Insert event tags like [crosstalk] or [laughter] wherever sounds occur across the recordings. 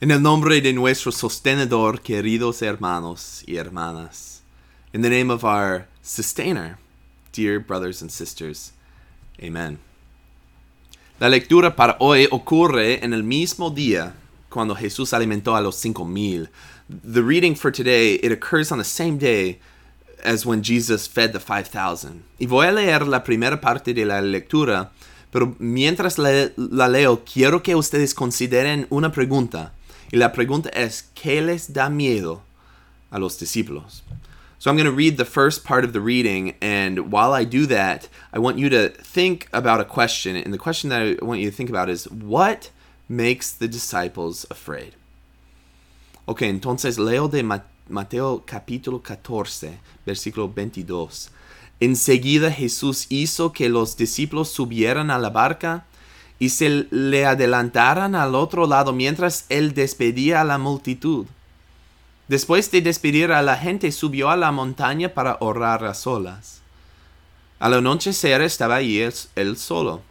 En el nombre de nuestro sostenedor, queridos hermanos y hermanas. In the name of our sustainer, dear brothers and sisters. Amen. La lectura para hoy ocurre en el mismo día cuando Jesús alimentó a los cinco mil. The reading for today, it occurs on the same day as when Jesus fed the 5000. Y voy a leer la primera parte de la lectura, pero mientras la, la leo, quiero que ustedes consideren una pregunta. Y la pregunta es, ¿qué les da miedo a los discípulos? So I'm going to read the first part of the reading, and while I do that, I want you to think about a question. And the question that I want you to think about is, what makes the disciples afraid? Ok, entonces leo de Mateo capítulo 14, versículo 22. Enseguida Jesús hizo que los discípulos subieran a la barca y se le adelantaran al otro lado mientras él despedía a la multitud. Después de despedir a la gente, subió a la montaña para orar a solas. Al anochecer estaba allí él, solo,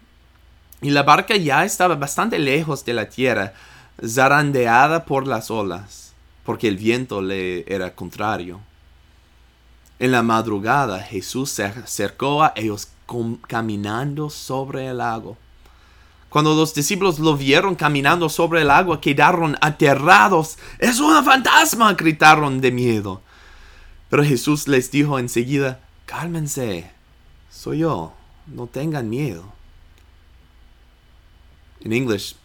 y la barca ya estaba bastante lejos de la tierra, zarandeada por las olas, porque el viento le era contrario. En la madrugada Jesús se acercó a ellos caminando sobre el lago cuando los discípulos lo vieron caminando sobre el agua, quedaron aterrados. ¡Es un fantasma! gritaron de miedo. Pero Jesús les dijo enseguida, cálmense, soy yo, no tengan miedo. In English,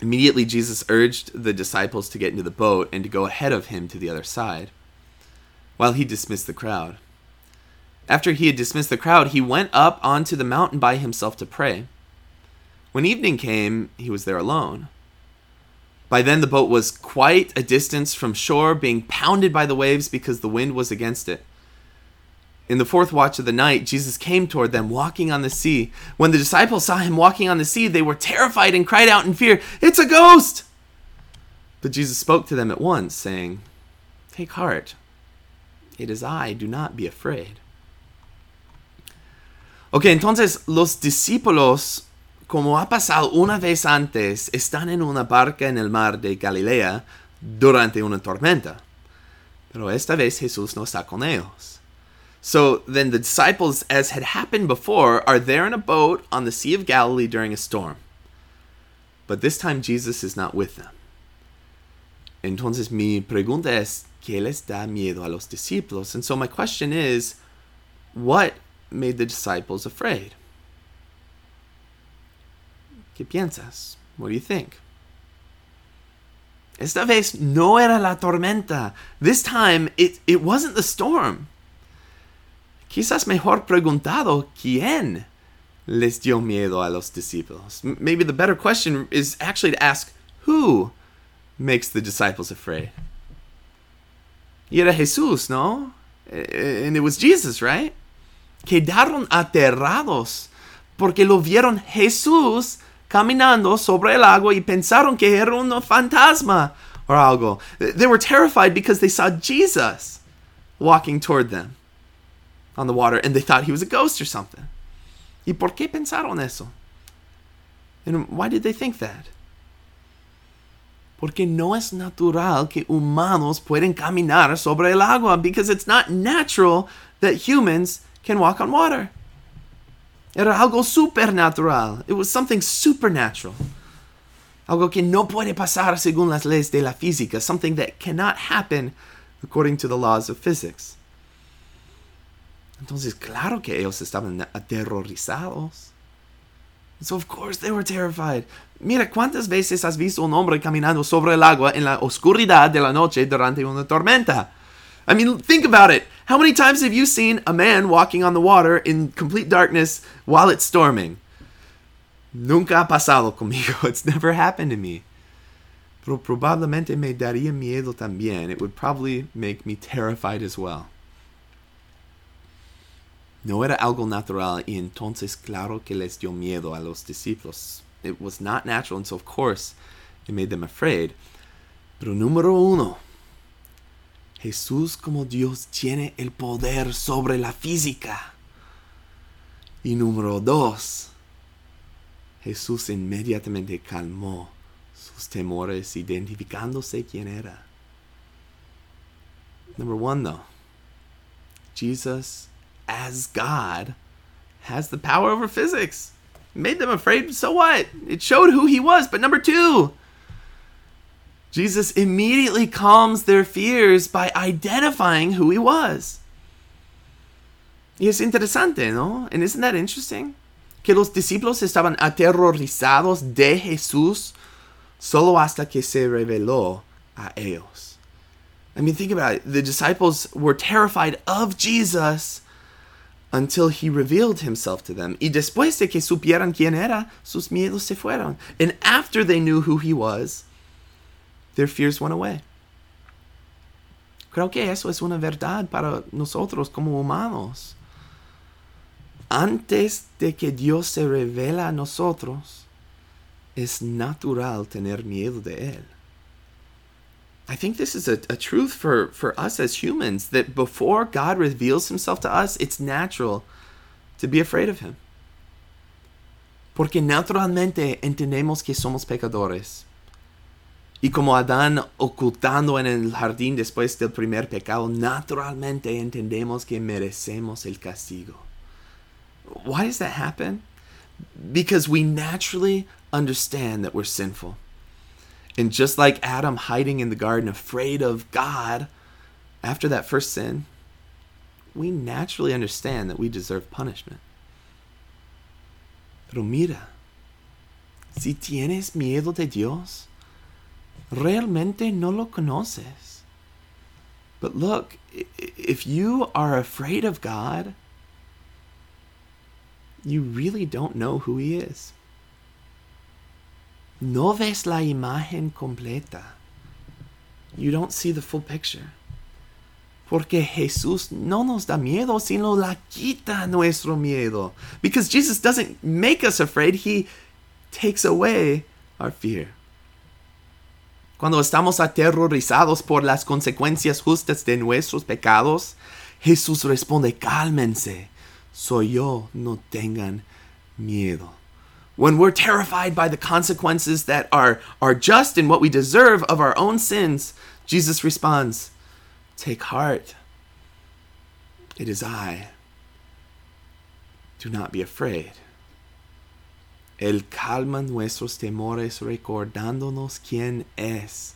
immediately Jesus urged the disciples to get into the boat and to go ahead of him to the other side, while he dismissed the crowd. After he had dismissed the crowd, he went up onto the mountain by himself to pray. When evening came, he was there alone. By then, the boat was quite a distance from shore, being pounded by the waves because the wind was against it. In the fourth watch of the night, Jesus came toward them, walking on the sea. When the disciples saw him walking on the sea, they were terrified and cried out in fear, It's a ghost! But Jesus spoke to them at once, saying, Take heart, it is I, do not be afraid. Ok, entonces los discípulos como ha pasado una vez antes, están en una barca en el mar de Galilea durante una tormenta. Pero esta vez Jesús no está con ellos. So then the disciples, as had happened before, are there in a boat on the Sea of Galilee during a storm. But this time Jesus is not with them. Entonces mi pregunta es, ¿qué les da miedo a los discípulos? And so my question is, what made the disciples afraid? ¿Qué piensas? What do you think? Esta vez no era la tormenta. This time it, it wasn't the storm. Quizás mejor preguntado quién les dio miedo a los discípulos. Maybe the better question is actually to ask who makes the disciples afraid. Y era Jesús, ¿no? And it was Jesus, right? Quedaron aterrados porque lo vieron Jesús caminando sobre el agua y pensaron que era un fantasma or algo. They were terrified because they saw Jesus walking toward them on the water and they thought he was a ghost or something. ¿Y por qué pensaron eso? And why did they think that? Porque no es natural que humanos pueden caminar sobre el agua because it's not natural that humans can walk on water. Era algo supernatural. It was something supernatural. Algo que no puede pasar según las leyes de la física. Something that cannot happen according to the laws of physics. Entonces, claro que ellos estaban aterrorizados. So, of course, they were terrified. Mira, ¿cuántas veces has visto un hombre caminando sobre el agua en la oscuridad de la noche durante una tormenta? I mean, think about it. How many times have you seen a man walking on the water in complete darkness while it's storming? Nunca ha pasado conmigo. [laughs] It's never happened to me. Pero probablemente me daría miedo también. It would probably make me terrified as well. No era algo natural y entonces claro que les dio miedo a los discípulos. It was not natural and so of course it made them afraid. Pero número uno, Jesús como Dios tiene el poder sobre la física. Y número dos, Jesús inmediatamente calmó sus temores, identificándose quién era. Number one, though, Jesus, as God, has the power over physics. Made them afraid, so what? It showed who he was. But number two, Jesus immediately calms their fears by identifying who he was. Y es interesante, ¿no? And isn't that interesting? Que los discípulos estaban aterrorizados de Jesús solo hasta que se reveló a ellos. I mean, think about it. The disciples were terrified of Jesus until he revealed himself to them. Y después de que supieran quién era, sus miedos se fueron. And after they knew who he was, their fears went away. Creo que eso es una verdad para nosotros como humanos. Antes de que Dios se revela a nosotros, es natural tener miedo de Él. I think this is a, a truth for, for us as humans that before God reveals himself to us, it's natural to be afraid of him. Porque naturalmente entendemos que somos pecadores. Y como Adán ocultando en el jardín después del primer pecado, naturalmente entendemos que merecemos el castigo. Why does that happen? Because we naturally understand that we're sinful. And just like Adam hiding in the garden, afraid of God after that first sin, we naturally understand that we deserve punishment. Pero mira, si tienes miedo de Dios, realmente no lo conoces. But look, if you are afraid of God, you really don't know who He is. No ves la imagen completa. You don't see the full picture. Porque Jesús no nos da miedo, sino la quita nuestro miedo. Because Jesus doesn't make us afraid, He takes away our fear. Cuando estamos aterrorizados por las consecuencias justas de nuestros pecados, Jesús responde, cálmense, soy yo, no tengan miedo. When we're terrified by the consequences that are, are just and what we deserve of our own sins, Jesus responds, Take heart. It is I. Do not be afraid. Él calma nuestros temores recordándonos quién es.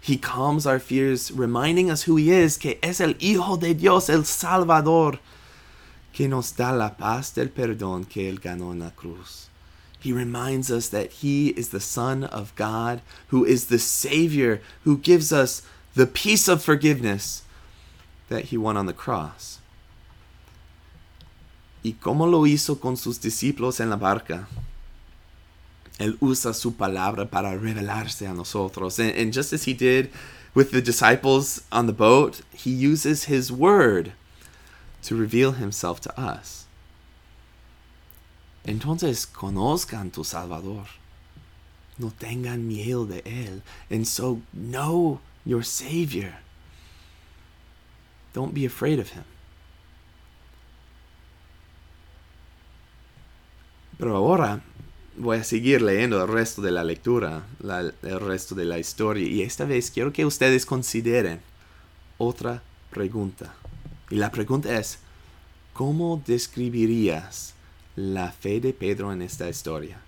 He calms our fears, reminding us who He is, que es el Hijo de Dios, el Salvador, que nos da la paz del perdón que Él ganó en la cruz. He reminds us that He is the Son of God, who is the Savior, who gives us the peace of forgiveness that He won on the cross. ¿Y cómo lo hizo con sus discípulos en la barca? Él usa su palabra para revelarse a nosotros. And, and just as He did with the disciples on the boat, He uses His word to reveal Himself to us. Entonces conozcan tu Salvador. No tengan miedo de Él. And so know your Savior. Don't be afraid of Him. Pero ahora voy a seguir leyendo el resto de la lectura, la, el resto de la historia. Y esta vez quiero que ustedes consideren otra pregunta. Y la pregunta es, ¿cómo describirías la fe de Pedro en esta historia.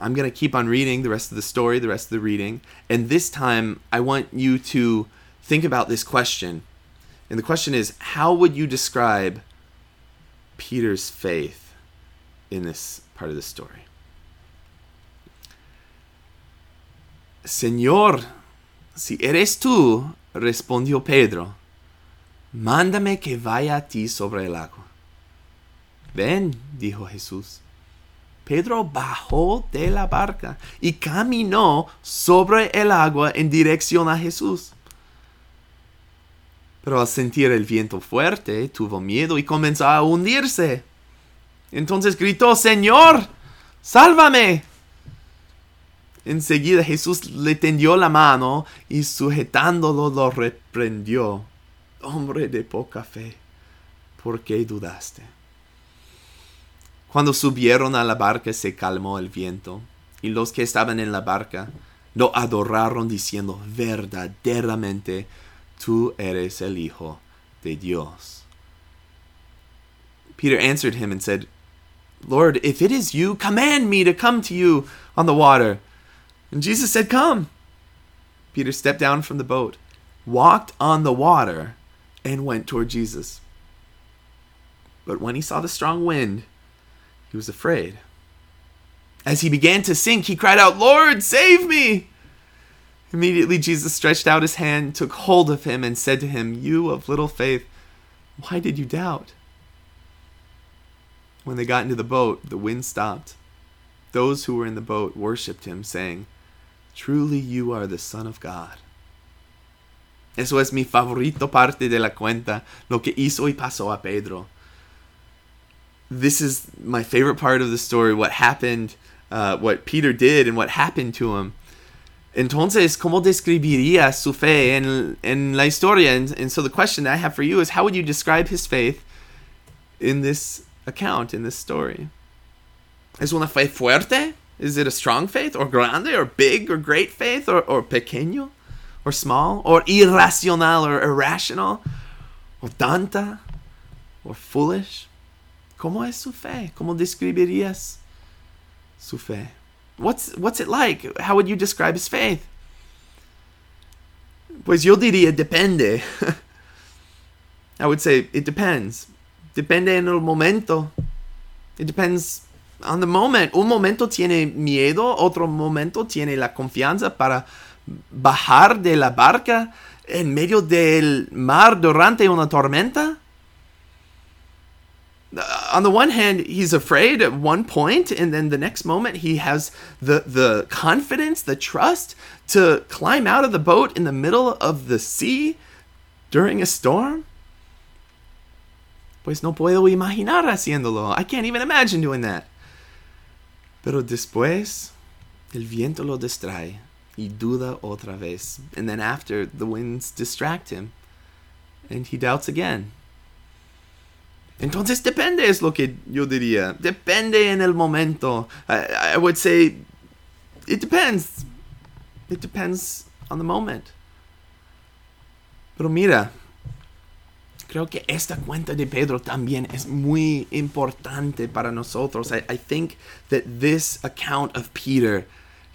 I'm going to keep on reading the rest of the story, the rest of the reading, and this time I want you to think about this question. And the question is how would you describe Peter's faith in this part of the story? Señor, si eres tú, respondió Pedro, mándame que vaya a ti sobre el agua. Ven, dijo Jesús. Pedro bajó de la barca y caminó sobre el agua en dirección a Jesús. Pero al sentir el viento fuerte, tuvo miedo y comenzó a hundirse. Entonces gritó, Señor, sálvame. Enseguida Jesús le tendió la mano y sujetándolo lo reprendió. Hombre de poca fe, ¿por qué dudaste? Cuando subieron a la barca se calmó el viento, y los que estaban en la barca lo adoraron diciendo, verdaderamente tú eres el Hijo de Dios. Peter answered him and said, Lord, if it is you, command me to come to you on the water. And Jesus said, Come. Peter stepped down from the boat, walked on the water, and went toward Jesus. But when he saw the strong wind, he was afraid. As he began to sink, he cried out, Lord, save me! Immediately Jesus stretched out his hand, took hold of him, and said to him, You of little faith, why did you doubt? When they got into the boat, the wind stopped. Those who were in the boat worshipped him, saying, Truly you are the Son of God. Eso es mi favorito parte de la cuenta, lo que hizo y pasó a Pedro. This is my favorite part of the story, what happened, uh, what Peter did and what happened to him. Entonces, ¿cómo describiría su fe en, en la historia? And, and so the question I have for you is how would you describe his faith in this account, in this story? ¿Es una fe fuerte? Is it a strong faith, or grande, or big, or great faith, or, or pequeño, or small, or irracional, or irrational, or tanta, or foolish? ¿Cómo es su fe? ¿Cómo describirías su fe? What's, what's it like? How would you describe his faith? Pues yo diría depende. [laughs] I would say it depends. Depende en el momento. It depends on the moment. Un momento tiene miedo, otro momento tiene la confianza para bajar de la barca en medio del mar durante una tormenta. Uh, on the one hand, he's afraid at one point, and then the next moment he has the the confidence, the trust to climb out of the boat in the middle of the sea during a storm. Pues no puedo imaginar haciéndolo. I can't even imagine doing that. Pero después, el viento lo distrae y duda otra vez. And then after, the winds distract him and he doubts again. Entonces depende es lo que yo diría. Depende en el momento. I, I would say it depends. It depends on the moment. Pero mira, creo que esta cuenta de Pedro también es muy importante para nosotros. I, I think that this account of Peter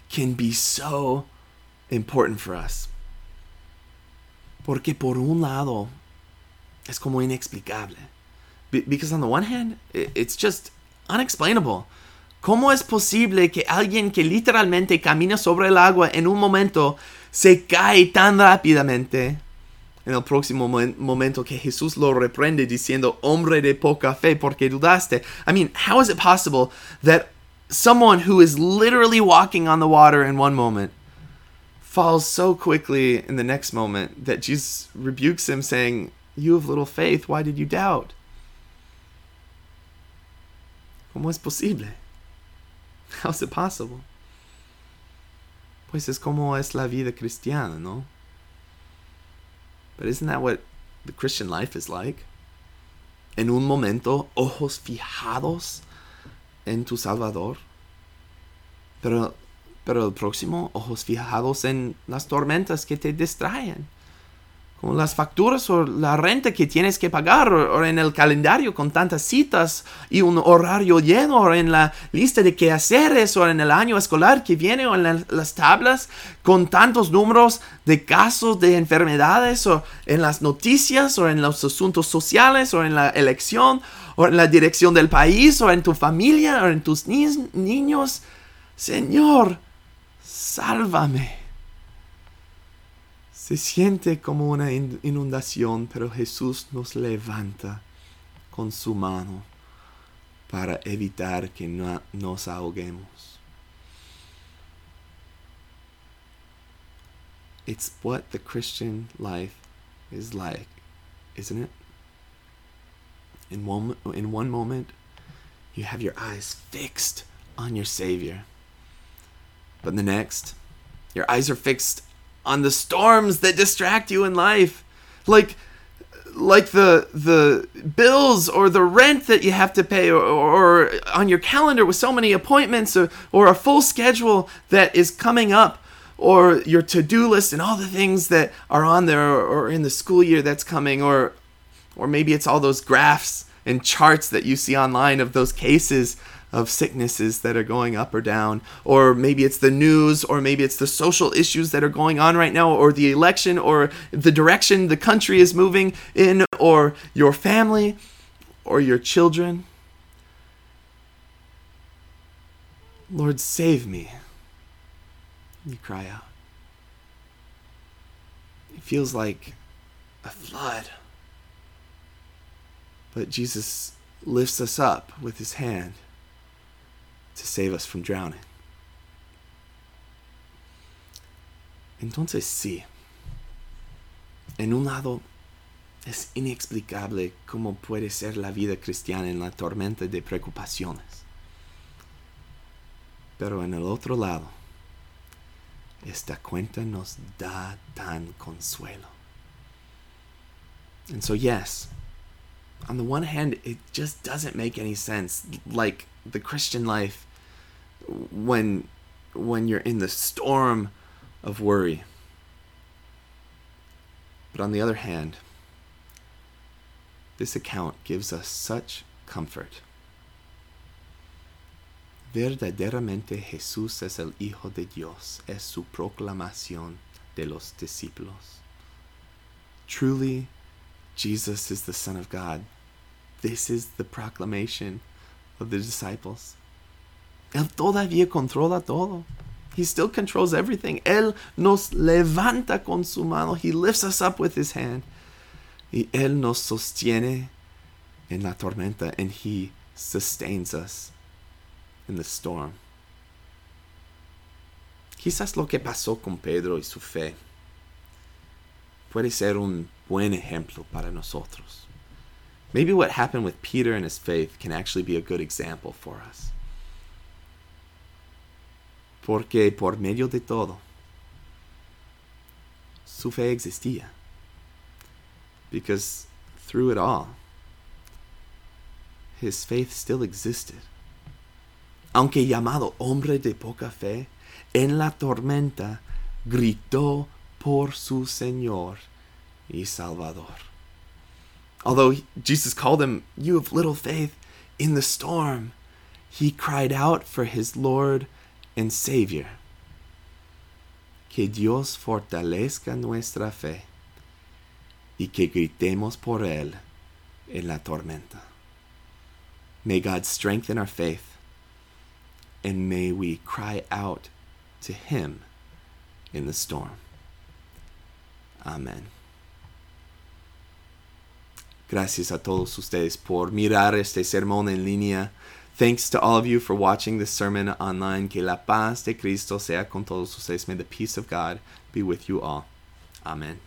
can be so important for us. Porque por un lado es como inexplicable. Be- because on the one hand, it's just unexplainable. ¿Cómo es posible que alguien que literalmente camina sobre el agua en un momento se cae tan rápidamente? En el próximo momento que Jesús lo reprende diciendo, hombre de poca fe, porque dudaste. I mean, how is it possible that someone who is literally walking on the water in one moment falls so quickly in the next moment that Jesus rebukes him, saying, You have little faith, why did you doubt? ¿Cómo es posible? How is it possible? Pues es como es la vida cristiana, ¿no? But isn't that what the Christian life is like? En un momento, ojos fijados en tu Salvador. Pero, pero el próximo, ojos fijados en las tormentas que te distraen. Como las facturas o la renta que tienes que pagar, o, en el calendario con tantas citas y un horario lleno, o en la lista de quehaceres, o en el año escolar que viene, o en la- las tablas con tantos números de casos de enfermedades, o en las noticias, o en los asuntos sociales, o en la elección, o en la dirección del país, o en tu familia, o en tus ni- niños. Señor, sálvame. Se siente como una inundación, pero Jesús nos levanta con su mano para evitar que no- nos ahoguemos. It's what the Christian life is like, isn't it? In one, in one moment, you have your eyes fixed on your Savior. But the next, your eyes are fixed on the storms that distract you in life. Like like the the bills or the rent that you have to pay or, or on your calendar with so many appointments or, or a full schedule that is coming up or your to-do list and all the things that are on there or, or in the school year that's coming or or maybe it's all those graphs and charts that you see online of those cases of sicknesses that are going up or down, or maybe it's the news, or maybe it's the social issues that are going on right now, or the election, or the direction the country is moving in, or your family, or your children. Lord, save me. You cry out. It feels like a flood. But Jesus lifts us up with his hand to save us from drowning. Entonces sí, en un lado es inexplicable cómo puede ser la vida cristiana en la tormenta de preocupaciones. Pero en el otro lado, esta cuenta nos da tan consuelo. And so, yes, on the one hand, it just doesn't make any sense. Like the Christian life, when when you're in the storm of worry. But on the other hand, this account gives us such comfort. Verdaderamente Jesús es el Hijo de Dios, es su proclamación de los discípulos. Truly, Jesus is the Son of God. This is the proclamation of the disciples. Él todavía controla todo. He still controls everything. Él nos levanta con su mano. He lifts us up with his hand. Y Él nos sostiene en la tormenta. And He sustains us in the storm. Quizás lo que pasó con Pedro y su fe puede ser un buen ejemplo para nosotros. Maybe what happened with Peter and his faith can actually be a good example for us. Porque por medio de todo, su fe existía. Because through it all, his faith still existed. Aunque llamado hombre de poca fe, en la tormenta gritó por su Señor y Salvador. Although Jesus called him, You of little faith, in the storm, he cried out for his Lord and Savior. Que Dios fortalezca nuestra fe y que gritemos por Él en la tormenta. May God strengthen our faith and may we cry out to Him in the storm. Amén. Gracias a todos ustedes por mirar este sermón en línea. Thanks to all of you for watching this sermon online. Que la paz de Cristo sea con todos ustedes. May the peace of God be with you all. Amen.